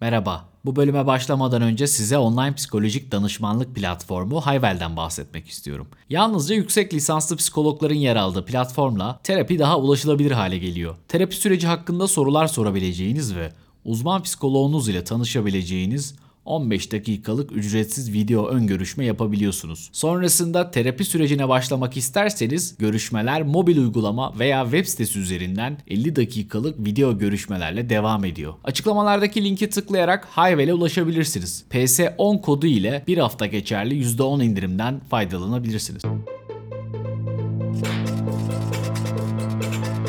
Merhaba. Bu bölüme başlamadan önce size online psikolojik danışmanlık platformu Hayvel'den bahsetmek istiyorum. Yalnızca yüksek lisanslı psikologların yer aldığı platformla terapi daha ulaşılabilir hale geliyor. Terapi süreci hakkında sorular sorabileceğiniz ve uzman psikoloğunuz ile tanışabileceğiniz 15 dakikalık ücretsiz video ön görüşme yapabiliyorsunuz. Sonrasında terapi sürecine başlamak isterseniz görüşmeler mobil uygulama veya web sitesi üzerinden 50 dakikalık video görüşmelerle devam ediyor. Açıklamalardaki linki tıklayarak Hayvel'e ulaşabilirsiniz. PS10 kodu ile bir hafta geçerli %10 indirimden faydalanabilirsiniz.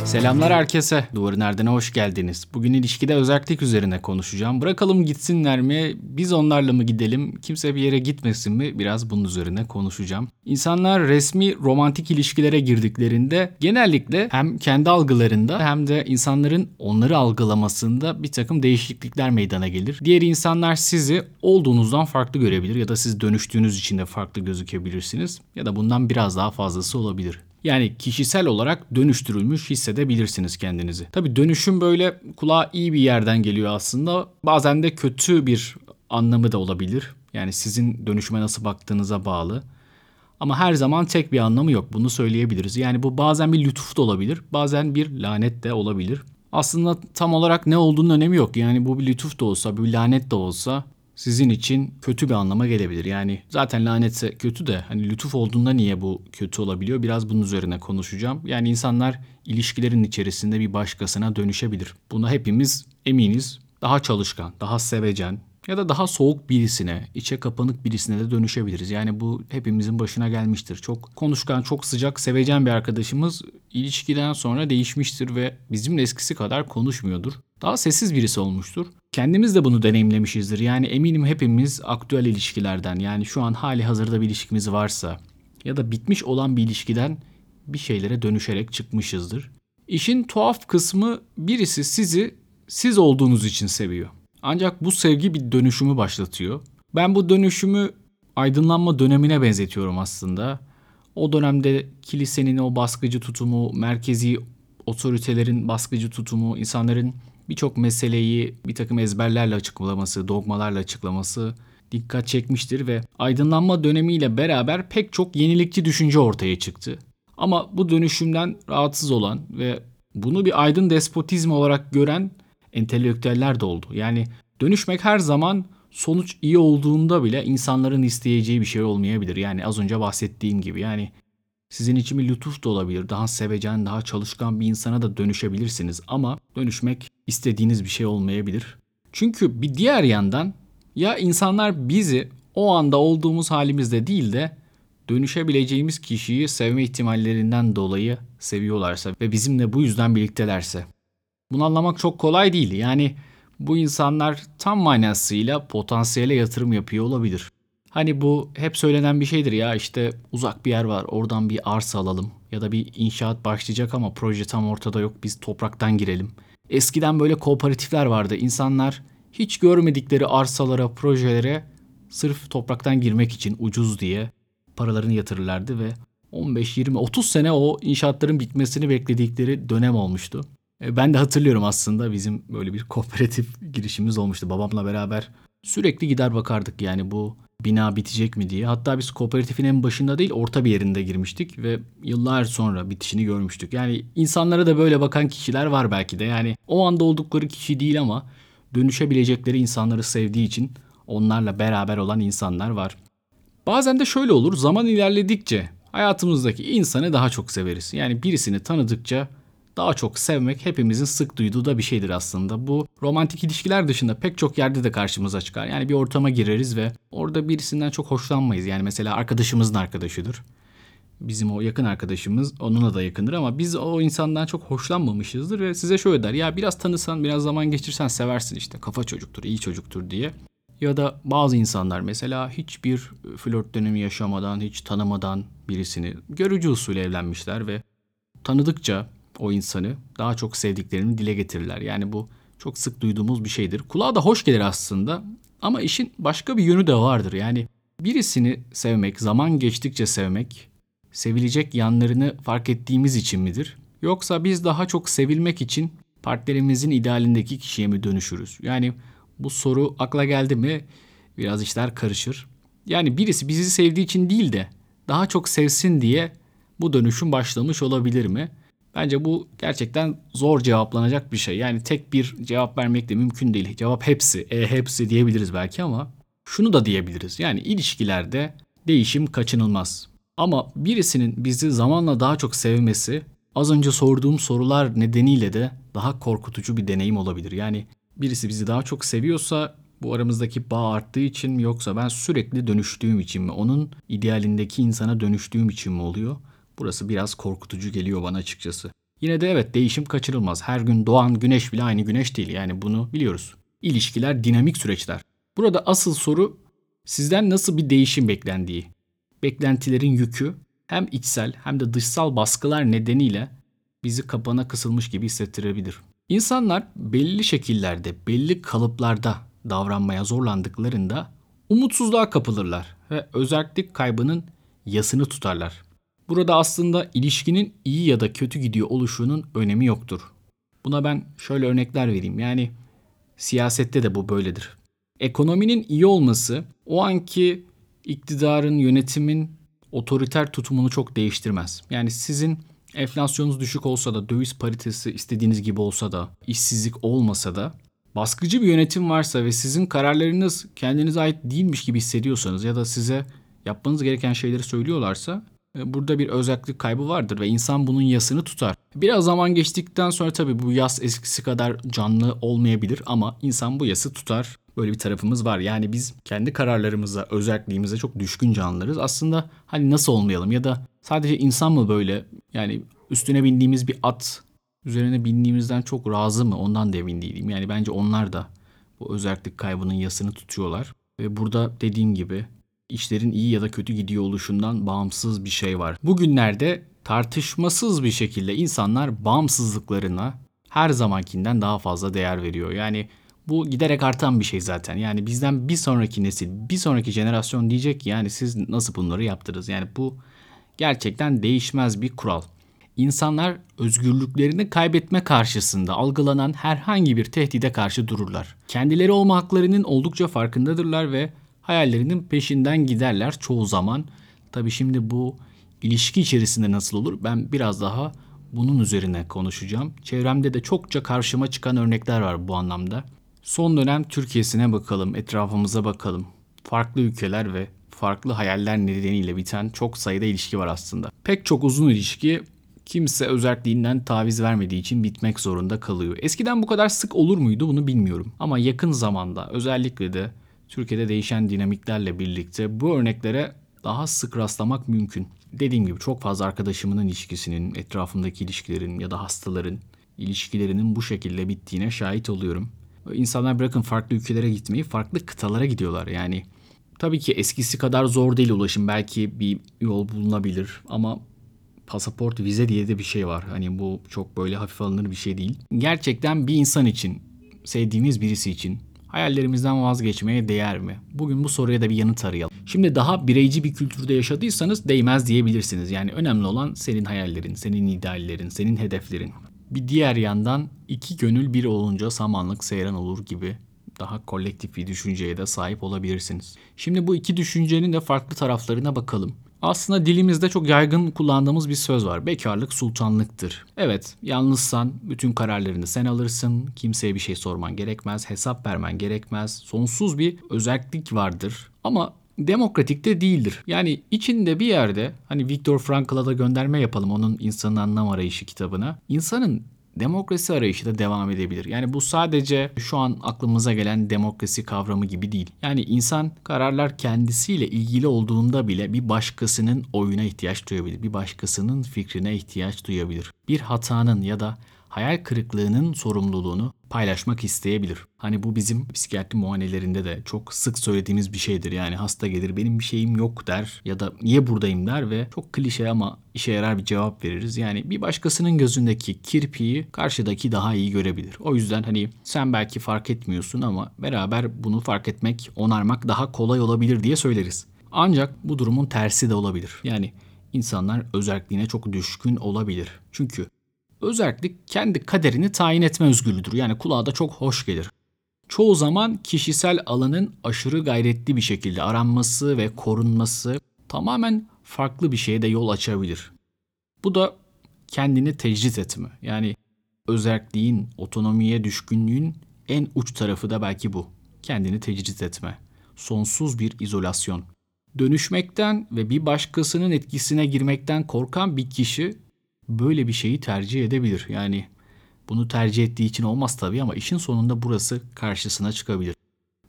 Selamlar herkese. Duvarın Erdene hoş geldiniz. Bugün ilişkide özellik üzerine konuşacağım. Bırakalım gitsinler mi? Biz onlarla mı gidelim? Kimse bir yere gitmesin mi? Biraz bunun üzerine konuşacağım. İnsanlar resmi romantik ilişkilere girdiklerinde genellikle hem kendi algılarında hem de insanların onları algılamasında bir takım değişiklikler meydana gelir. Diğer insanlar sizi olduğunuzdan farklı görebilir ya da siz dönüştüğünüz için de farklı gözükebilirsiniz ya da bundan biraz daha fazlası olabilir. Yani kişisel olarak dönüştürülmüş hissedebilirsiniz kendinizi. Tabi dönüşüm böyle kulağa iyi bir yerden geliyor aslında. Bazen de kötü bir anlamı da olabilir. Yani sizin dönüşüme nasıl baktığınıza bağlı. Ama her zaman tek bir anlamı yok. Bunu söyleyebiliriz. Yani bu bazen bir lütuf da olabilir. Bazen bir lanet de olabilir. Aslında tam olarak ne olduğunun önemi yok. Yani bu bir lütuf da olsa, bir lanet de olsa sizin için kötü bir anlama gelebilir. Yani zaten lanetse kötü de hani lütuf olduğunda niye bu kötü olabiliyor? Biraz bunun üzerine konuşacağım. Yani insanlar ilişkilerin içerisinde bir başkasına dönüşebilir. Buna hepimiz eminiz. Daha çalışkan, daha sevecen, ya da daha soğuk birisine, içe kapanık birisine de dönüşebiliriz. Yani bu hepimizin başına gelmiştir. Çok konuşkan, çok sıcak, sevecen bir arkadaşımız ilişkiden sonra değişmiştir ve bizimle eskisi kadar konuşmuyordur. Daha sessiz birisi olmuştur. Kendimiz de bunu deneyimlemişizdir. Yani eminim hepimiz aktüel ilişkilerden yani şu an hali hazırda bir ilişkimiz varsa ya da bitmiş olan bir ilişkiden bir şeylere dönüşerek çıkmışızdır. İşin tuhaf kısmı birisi sizi siz olduğunuz için seviyor. Ancak bu sevgi bir dönüşümü başlatıyor. Ben bu dönüşümü aydınlanma dönemine benzetiyorum aslında. O dönemde kilisenin o baskıcı tutumu, merkezi otoritelerin baskıcı tutumu, insanların birçok meseleyi bir takım ezberlerle açıklaması, dogmalarla açıklaması dikkat çekmiştir ve aydınlanma dönemiyle beraber pek çok yenilikçi düşünce ortaya çıktı. Ama bu dönüşümden rahatsız olan ve bunu bir aydın despotizm olarak gören entelektüeller de oldu. Yani dönüşmek her zaman sonuç iyi olduğunda bile insanların isteyeceği bir şey olmayabilir. Yani az önce bahsettiğim gibi yani sizin için bir lütuf da olabilir. Daha sevecen, daha çalışkan bir insana da dönüşebilirsiniz. Ama dönüşmek istediğiniz bir şey olmayabilir. Çünkü bir diğer yandan ya insanlar bizi o anda olduğumuz halimizde değil de dönüşebileceğimiz kişiyi sevme ihtimallerinden dolayı seviyorlarsa ve bizimle bu yüzden birliktelerse. Bunu anlamak çok kolay değil. Yani bu insanlar tam manasıyla potansiyele yatırım yapıyor olabilir. Hani bu hep söylenen bir şeydir ya işte uzak bir yer var oradan bir arsa alalım ya da bir inşaat başlayacak ama proje tam ortada yok biz topraktan girelim. Eskiden böyle kooperatifler vardı. İnsanlar hiç görmedikleri arsalara, projelere sırf topraktan girmek için ucuz diye paralarını yatırırlardı ve 15, 20, 30 sene o inşaatların bitmesini bekledikleri dönem olmuştu. E, ben de hatırlıyorum aslında bizim böyle bir kooperatif girişimiz olmuştu. Babamla beraber sürekli gider bakardık yani bu bina bitecek mi diye. Hatta biz kooperatifin en başında değil orta bir yerinde girmiştik ve yıllar sonra bitişini görmüştük. Yani insanlara da böyle bakan kişiler var belki de. Yani o anda oldukları kişi değil ama dönüşebilecekleri insanları sevdiği için onlarla beraber olan insanlar var. Bazen de şöyle olur zaman ilerledikçe hayatımızdaki insanı daha çok severiz. Yani birisini tanıdıkça daha çok sevmek hepimizin sık duyduğu da bir şeydir aslında. Bu romantik ilişkiler dışında pek çok yerde de karşımıza çıkar. Yani bir ortama gireriz ve orada birisinden çok hoşlanmayız. Yani mesela arkadaşımızın arkadaşıdır. Bizim o yakın arkadaşımız onunla da yakındır ama biz o insandan çok hoşlanmamışızdır ve size şöyle der. Ya biraz tanısan, biraz zaman geçirsen seversin işte. Kafa çocuktur, iyi çocuktur diye. Ya da bazı insanlar mesela hiçbir flört dönemi yaşamadan, hiç tanımadan birisini görücü usulü evlenmişler ve tanıdıkça o insanı daha çok sevdiklerini dile getirirler. Yani bu çok sık duyduğumuz bir şeydir. Kulağa da hoş gelir aslında ama işin başka bir yönü de vardır. Yani birisini sevmek, zaman geçtikçe sevmek, sevilecek yanlarını fark ettiğimiz için midir? Yoksa biz daha çok sevilmek için partnerimizin idealindeki kişiye mi dönüşürüz? Yani Bu soru akla geldi mi biraz işler karışır. Yani birisi bizi sevdiği için değil de daha çok sevsin diye bu dönüşüm başlamış olabilir mi? Bence bu gerçekten zor cevaplanacak bir şey. Yani tek bir cevap vermek de mümkün değil. Cevap hepsi, e hepsi diyebiliriz belki ama şunu da diyebiliriz. Yani ilişkilerde değişim kaçınılmaz. Ama birisinin bizi zamanla daha çok sevmesi az önce sorduğum sorular nedeniyle de daha korkutucu bir deneyim olabilir. Yani birisi bizi daha çok seviyorsa bu aramızdaki bağ arttığı için mi yoksa ben sürekli dönüştüğüm için mi? Onun idealindeki insana dönüştüğüm için mi oluyor? Burası biraz korkutucu geliyor bana açıkçası. Yine de evet değişim kaçırılmaz. Her gün doğan güneş bile aynı güneş değil. Yani bunu biliyoruz. İlişkiler dinamik süreçler. Burada asıl soru sizden nasıl bir değişim beklendiği. Beklentilerin yükü hem içsel hem de dışsal baskılar nedeniyle bizi kapana kısılmış gibi hissettirebilir. İnsanlar belli şekillerde, belli kalıplarda davranmaya zorlandıklarında umutsuzluğa kapılırlar ve özellik kaybının yasını tutarlar. Burada aslında ilişkinin iyi ya da kötü gidiyor oluşunun önemi yoktur. Buna ben şöyle örnekler vereyim. Yani siyasette de bu böyledir. Ekonominin iyi olması o anki iktidarın, yönetimin otoriter tutumunu çok değiştirmez. Yani sizin enflasyonunuz düşük olsa da, döviz paritesi istediğiniz gibi olsa da, işsizlik olmasa da baskıcı bir yönetim varsa ve sizin kararlarınız kendinize ait değilmiş gibi hissediyorsanız ya da size yapmanız gereken şeyleri söylüyorlarsa burada bir özellik kaybı vardır ve insan bunun yasını tutar. Biraz zaman geçtikten sonra tabii bu yas eskisi kadar canlı olmayabilir ama insan bu yası tutar. Böyle bir tarafımız var. Yani biz kendi kararlarımıza, özelliğimize çok düşkün canlılarız. Aslında hani nasıl olmayalım ya da sadece insan mı böyle? Yani üstüne bindiğimiz bir at üzerine bindiğimizden çok razı mı? Ondan da emin değilim. Yani bence onlar da bu özellik kaybının yasını tutuyorlar. Ve burada dediğim gibi işlerin iyi ya da kötü gidiyor oluşundan bağımsız bir şey var. Bugünlerde tartışmasız bir şekilde insanlar bağımsızlıklarına her zamankinden daha fazla değer veriyor. Yani bu giderek artan bir şey zaten. Yani bizden bir sonraki nesil, bir sonraki jenerasyon diyecek ki yani siz nasıl bunları yaptınız? Yani bu gerçekten değişmez bir kural. İnsanlar özgürlüklerini kaybetme karşısında algılanan herhangi bir tehdide karşı dururlar. Kendileri olma haklarının oldukça farkındadırlar ve hayallerinin peşinden giderler çoğu zaman. Tabi şimdi bu ilişki içerisinde nasıl olur? Ben biraz daha bunun üzerine konuşacağım. Çevremde de çokça karşıma çıkan örnekler var bu anlamda. Son dönem Türkiye'sine bakalım, etrafımıza bakalım. Farklı ülkeler ve farklı hayaller nedeniyle biten çok sayıda ilişki var aslında. Pek çok uzun ilişki kimse özelliğinden taviz vermediği için bitmek zorunda kalıyor. Eskiden bu kadar sık olur muydu bunu bilmiyorum. Ama yakın zamanda özellikle de Türkiye'de değişen dinamiklerle birlikte bu örneklere daha sık rastlamak mümkün. Dediğim gibi çok fazla arkadaşımın ilişkisinin, etrafımdaki ilişkilerin ya da hastaların ilişkilerinin bu şekilde bittiğine şahit oluyorum. İnsanlar bırakın farklı ülkelere gitmeyi farklı kıtalara gidiyorlar. Yani tabii ki eskisi kadar zor değil ulaşım. Belki bir yol bulunabilir ama pasaport, vize diye de bir şey var. Hani bu çok böyle hafif alınır bir şey değil. Gerçekten bir insan için, sevdiğimiz birisi için hayallerimizden vazgeçmeye değer mi? Bugün bu soruya da bir yanıt arayalım. Şimdi daha bireyci bir kültürde yaşadıysanız değmez diyebilirsiniz. Yani önemli olan senin hayallerin, senin ideallerin, senin hedeflerin. Bir diğer yandan iki gönül bir olunca samanlık seyran olur gibi daha kolektif bir düşünceye de sahip olabilirsiniz. Şimdi bu iki düşüncenin de farklı taraflarına bakalım. Aslında dilimizde çok yaygın kullandığımız bir söz var. Bekarlık sultanlıktır. Evet, yalnızsan bütün kararlarını sen alırsın. Kimseye bir şey sorman gerekmez, hesap vermen gerekmez. Sonsuz bir özellik vardır. Ama demokratik de değildir. Yani içinde bir yerde hani Viktor Frankl'a da gönderme yapalım onun insanın anlam arayışı kitabına. İnsanın demokrasi arayışı da devam edebilir. Yani bu sadece şu an aklımıza gelen demokrasi kavramı gibi değil. Yani insan kararlar kendisiyle ilgili olduğunda bile bir başkasının oyuna ihtiyaç duyabilir. Bir başkasının fikrine ihtiyaç duyabilir. Bir hatanın ya da hayal kırıklığının sorumluluğunu paylaşmak isteyebilir. Hani bu bizim psikiyatri muayenelerinde de çok sık söylediğimiz bir şeydir. Yani hasta gelir benim bir şeyim yok der ya da niye buradayım der ve çok klişe ama işe yarar bir cevap veririz. Yani bir başkasının gözündeki kirpiği karşıdaki daha iyi görebilir. O yüzden hani sen belki fark etmiyorsun ama beraber bunu fark etmek, onarmak daha kolay olabilir diye söyleriz. Ancak bu durumun tersi de olabilir. Yani insanlar özelliğine çok düşkün olabilir. Çünkü özellik kendi kaderini tayin etme özgürlüğüdür. Yani kulağa da çok hoş gelir. çoğu zaman kişisel alanın aşırı gayretli bir şekilde aranması ve korunması tamamen farklı bir şeye de yol açabilir. Bu da kendini tecrit etme. Yani özerkliğin, otonomiye düşkünlüğün en uç tarafı da belki bu. Kendini tecrit etme. Sonsuz bir izolasyon. Dönüşmekten ve bir başkasının etkisine girmekten korkan bir kişi böyle bir şeyi tercih edebilir. Yani bunu tercih ettiği için olmaz tabii ama işin sonunda burası karşısına çıkabilir.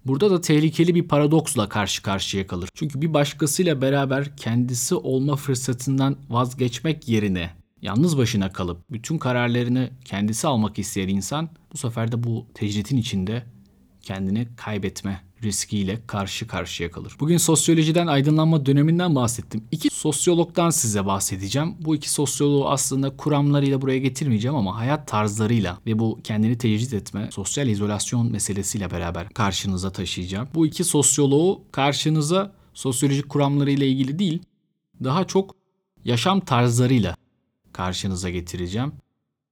Burada da tehlikeli bir paradoksla karşı karşıya kalır. Çünkü bir başkasıyla beraber kendisi olma fırsatından vazgeçmek yerine yalnız başına kalıp bütün kararlarını kendisi almak isteyen insan bu sefer de bu tecritin içinde kendini kaybetme riskiyle karşı karşıya kalır. Bugün sosyolojiden aydınlanma döneminden bahsettim. İki sosyologdan size bahsedeceğim. Bu iki sosyoloğu aslında kuramlarıyla buraya getirmeyeceğim ama hayat tarzlarıyla ve bu kendini tecrit etme, sosyal izolasyon meselesiyle beraber karşınıza taşıyacağım. Bu iki sosyoloğu karşınıza sosyolojik kuramlarıyla ilgili değil, daha çok yaşam tarzlarıyla karşınıza getireceğim.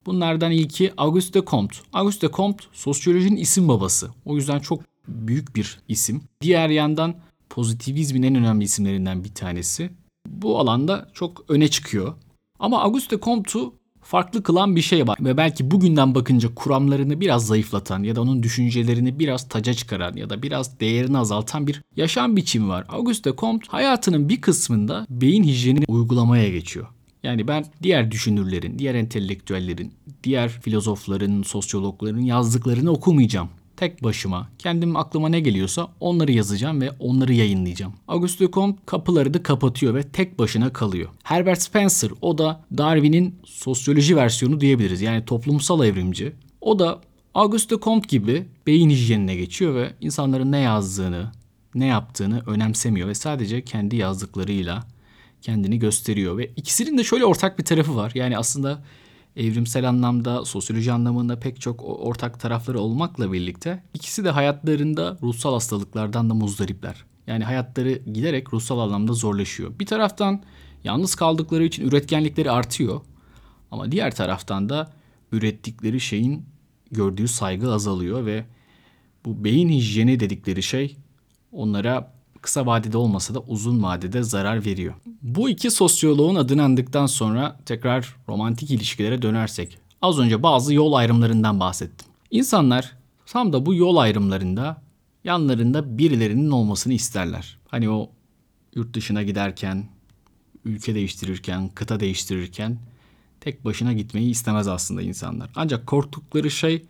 Bunlardan ilki Auguste Comte. Auguste Comte sosyolojinin isim babası. O yüzden çok büyük bir isim. Diğer yandan pozitivizmin en önemli isimlerinden bir tanesi. Bu alanda çok öne çıkıyor. Ama Auguste Comte'u farklı kılan bir şey var. Ve belki bugünden bakınca kuramlarını biraz zayıflatan ya da onun düşüncelerini biraz taca çıkaran ya da biraz değerini azaltan bir yaşam biçimi var. Auguste Comte hayatının bir kısmında beyin hijyenini uygulamaya geçiyor. Yani ben diğer düşünürlerin, diğer entelektüellerin, diğer filozofların, sosyologların yazdıklarını okumayacağım. Tek başıma kendim aklıma ne geliyorsa onları yazacağım ve onları yayınlayacağım. Auguste Comte kapıları da kapatıyor ve tek başına kalıyor. Herbert Spencer o da Darwin'in sosyoloji versiyonu diyebiliriz. Yani toplumsal evrimci. O da Auguste Comte gibi beyin hijyenine geçiyor ve insanların ne yazdığını, ne yaptığını önemsemiyor ve sadece kendi yazdıklarıyla kendini gösteriyor ve ikisinin de şöyle ortak bir tarafı var. Yani aslında evrimsel anlamda, sosyoloji anlamında pek çok ortak tarafları olmakla birlikte ikisi de hayatlarında ruhsal hastalıklardan da muzdaripler. Yani hayatları giderek ruhsal anlamda zorlaşıyor. Bir taraftan yalnız kaldıkları için üretkenlikleri artıyor. Ama diğer taraftan da ürettikleri şeyin gördüğü saygı azalıyor ve bu beyin hijyeni dedikleri şey onlara kısa vadede olmasa da uzun vadede zarar veriyor. Bu iki sosyoloğun adını andıktan sonra tekrar romantik ilişkilere dönersek az önce bazı yol ayrımlarından bahsettim. İnsanlar tam da bu yol ayrımlarında yanlarında birilerinin olmasını isterler. Hani o yurt dışına giderken, ülke değiştirirken, kıta değiştirirken tek başına gitmeyi istemez aslında insanlar. Ancak korktukları şey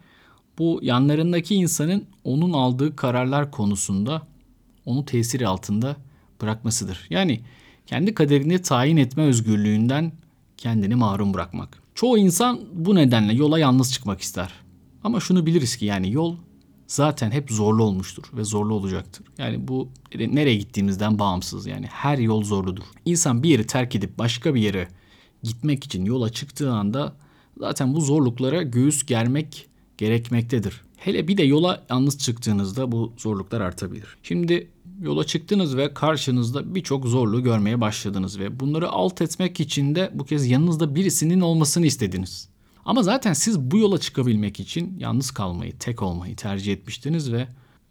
bu yanlarındaki insanın onun aldığı kararlar konusunda onu tesiri altında bırakmasıdır. Yani kendi kaderini tayin etme özgürlüğünden kendini mahrum bırakmak. Çoğu insan bu nedenle yola yalnız çıkmak ister. Ama şunu biliriz ki yani yol zaten hep zorlu olmuştur ve zorlu olacaktır. Yani bu nereye gittiğimizden bağımsız yani her yol zorludur. İnsan bir yeri terk edip başka bir yere gitmek için yola çıktığı anda zaten bu zorluklara göğüs germek gerekmektedir. Hele bir de yola yalnız çıktığınızda bu zorluklar artabilir. Şimdi yola çıktınız ve karşınızda birçok zorluğu görmeye başladınız ve bunları alt etmek için de bu kez yanınızda birisinin olmasını istediniz. Ama zaten siz bu yola çıkabilmek için yalnız kalmayı, tek olmayı tercih etmiştiniz ve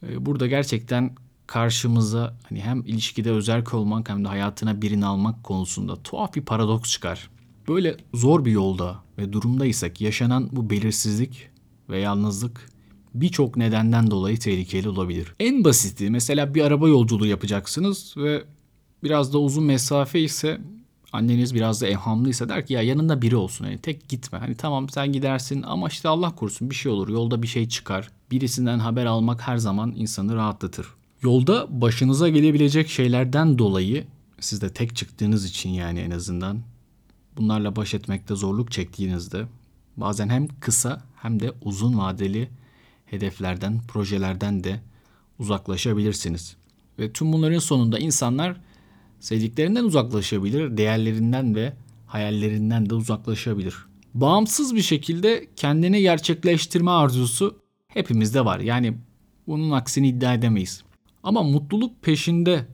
e, burada gerçekten karşımıza hani hem ilişkide özerk olmak hem de hayatına birini almak konusunda tuhaf bir paradoks çıkar. Böyle zor bir yolda ve durumdaysak yaşanan bu belirsizlik ve yalnızlık birçok nedenden dolayı tehlikeli olabilir. En basiti mesela bir araba yolculuğu yapacaksınız ve biraz da uzun mesafe ise anneniz biraz da evhamlıysa der ki ya yanında biri olsun hani tek gitme. Hani tamam sen gidersin ama işte Allah korusun bir şey olur yolda bir şey çıkar. Birisinden haber almak her zaman insanı rahatlatır. Yolda başınıza gelebilecek şeylerden dolayı siz de tek çıktığınız için yani en azından bunlarla baş etmekte zorluk çektiğinizde bazen hem kısa hem de uzun vadeli hedeflerden, projelerden de uzaklaşabilirsiniz. Ve tüm bunların sonunda insanlar sevdiklerinden uzaklaşabilir, değerlerinden ve hayallerinden de uzaklaşabilir. Bağımsız bir şekilde kendini gerçekleştirme arzusu hepimizde var. Yani bunun aksini iddia edemeyiz. Ama mutluluk peşinde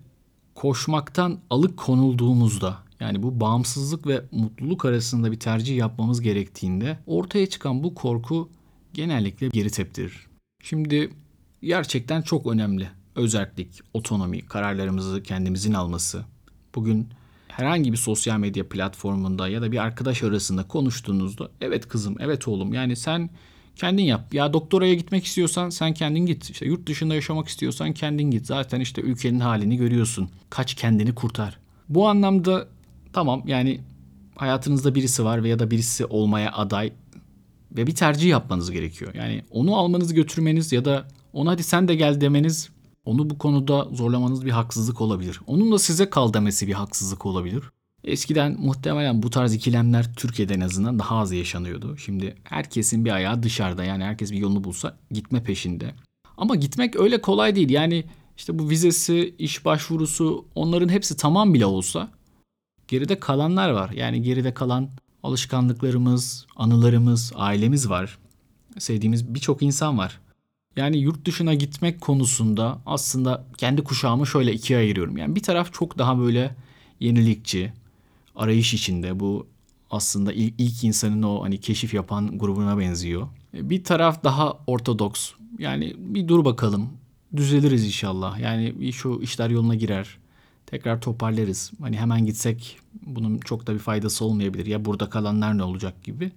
koşmaktan alıkonulduğumuzda yani bu bağımsızlık ve mutluluk arasında bir tercih yapmamız gerektiğinde ortaya çıkan bu korku genellikle geri teptirir. Şimdi gerçekten çok önemli. Özellik, otonomi, kararlarımızı kendimizin alması. Bugün herhangi bir sosyal medya platformunda ya da bir arkadaş arasında konuştuğunuzda evet kızım, evet oğlum yani sen kendin yap. Ya doktoraya gitmek istiyorsan sen kendin git. İşte yurt dışında yaşamak istiyorsan kendin git. Zaten işte ülkenin halini görüyorsun. Kaç kendini kurtar. Bu anlamda tamam yani hayatınızda birisi var veya da birisi olmaya aday ve bir tercih yapmanız gerekiyor. Yani onu almanız götürmeniz ya da ona hadi sen de gel demeniz onu bu konuda zorlamanız bir haksızlık olabilir. Onun da size kal demesi bir haksızlık olabilir. Eskiden muhtemelen bu tarz ikilemler Türkiye'de en azından daha az yaşanıyordu. Şimdi herkesin bir ayağı dışarıda yani herkes bir yolunu bulsa gitme peşinde. Ama gitmek öyle kolay değil. Yani işte bu vizesi, iş başvurusu onların hepsi tamam bile olsa geride kalanlar var. Yani geride kalan alışkanlıklarımız, anılarımız, ailemiz var. Sevdiğimiz birçok insan var. Yani yurt dışına gitmek konusunda aslında kendi kuşağımı şöyle ikiye ayırıyorum. Yani bir taraf çok daha böyle yenilikçi, arayış içinde. Bu aslında ilk, ilk insanın o hani keşif yapan grubuna benziyor. Bir taraf daha ortodoks. Yani bir dur bakalım. Düzeliriz inşallah. Yani şu işler yoluna girer. Tekrar toparlarız. Hani hemen gitsek bunun çok da bir faydası olmayabilir. Ya burada kalanlar ne olacak gibi.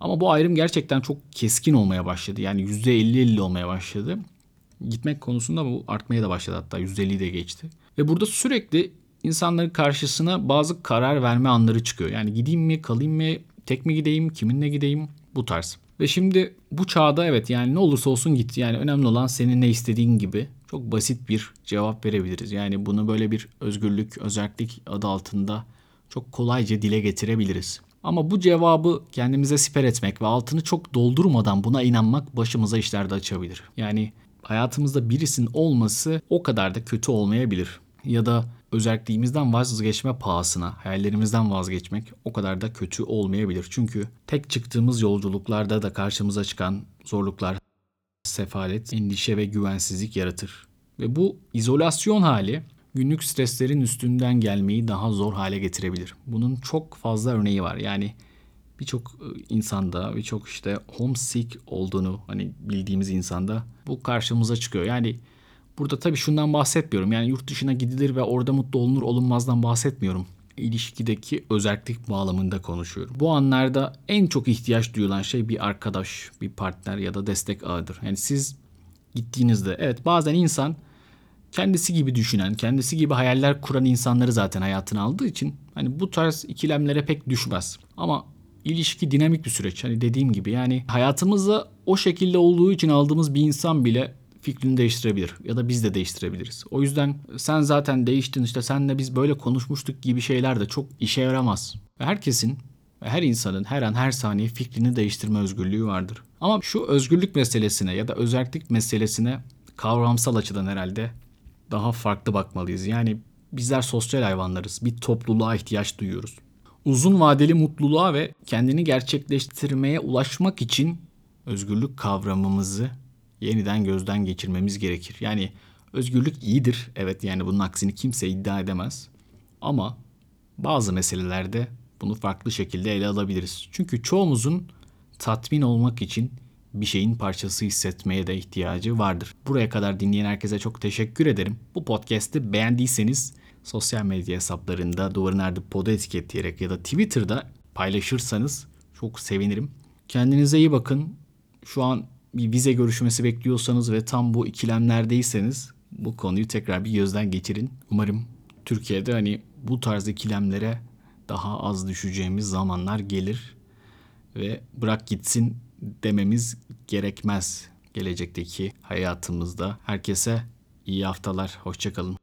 Ama bu ayrım gerçekten çok keskin olmaya başladı. Yani %50-50 olmaya başladı. Gitmek konusunda bu artmaya da başladı hatta %50'yi de geçti. Ve burada sürekli insanların karşısına bazı karar verme anları çıkıyor. Yani gideyim mi, kalayım mı, tek mi gideyim, kiminle gideyim bu tarz. Ve şimdi bu çağda evet yani ne olursa olsun git. Yani önemli olan senin ne istediğin gibi çok basit bir cevap verebiliriz. Yani bunu böyle bir özgürlük, özellik adı altında çok kolayca dile getirebiliriz. Ama bu cevabı kendimize siper etmek ve altını çok doldurmadan buna inanmak başımıza işlerde açabilir. Yani hayatımızda birisinin olması o kadar da kötü olmayabilir. Ya da özelliğimizden vazgeçme pahasına, hayallerimizden vazgeçmek o kadar da kötü olmayabilir. Çünkü tek çıktığımız yolculuklarda da karşımıza çıkan zorluklar, sefalet, endişe ve güvensizlik yaratır. Ve bu izolasyon hali günlük streslerin üstünden gelmeyi daha zor hale getirebilir. Bunun çok fazla örneği var. Yani birçok e, insanda, birçok işte homesick olduğunu hani bildiğimiz insanda bu karşımıza çıkıyor. Yani burada tabii şundan bahsetmiyorum. Yani yurt dışına gidilir ve orada mutlu olunur olunmazdan bahsetmiyorum. İlişkideki özellik bağlamında konuşuyorum. Bu anlarda en çok ihtiyaç duyulan şey bir arkadaş, bir partner ya da destek ağıdır. Yani siz gittiğinizde evet bazen insan kendisi gibi düşünen, kendisi gibi hayaller kuran insanları zaten hayatına aldığı için hani bu tarz ikilemlere pek düşmez. Ama ilişki dinamik bir süreç. Hani dediğim gibi yani hayatımızda o şekilde olduğu için aldığımız bir insan bile fikrini değiştirebilir ya da biz de değiştirebiliriz. O yüzden sen zaten değiştin işte senle biz böyle konuşmuştuk gibi şeyler de çok işe yaramaz. Herkesin her insanın her an her saniye fikrini değiştirme özgürlüğü vardır. Ama şu özgürlük meselesine ya da özellik meselesine kavramsal açıdan herhalde daha farklı bakmalıyız. Yani bizler sosyal hayvanlarız. Bir topluluğa ihtiyaç duyuyoruz. Uzun vadeli mutluluğa ve kendini gerçekleştirmeye ulaşmak için özgürlük kavramımızı yeniden gözden geçirmemiz gerekir. Yani özgürlük iyidir. Evet yani bunun aksini kimse iddia edemez. Ama bazı meselelerde bunu farklı şekilde ele alabiliriz. Çünkü çoğumuzun tatmin olmak için bir şeyin parçası hissetmeye de ihtiyacı vardır. Buraya kadar dinleyen herkese çok teşekkür ederim. Bu podcast'i beğendiyseniz sosyal medya hesaplarında Duvarın Erdi Pod'u etiketleyerek ya da Twitter'da paylaşırsanız çok sevinirim. Kendinize iyi bakın. Şu an bir vize görüşmesi bekliyorsanız ve tam bu ikilemlerdeyseniz bu konuyu tekrar bir gözden geçirin. Umarım Türkiye'de hani bu tarz ikilemlere daha az düşeceğimiz zamanlar gelir ve bırak gitsin dememiz gerekmez gelecekteki hayatımızda. Herkese iyi haftalar, hoşçakalın.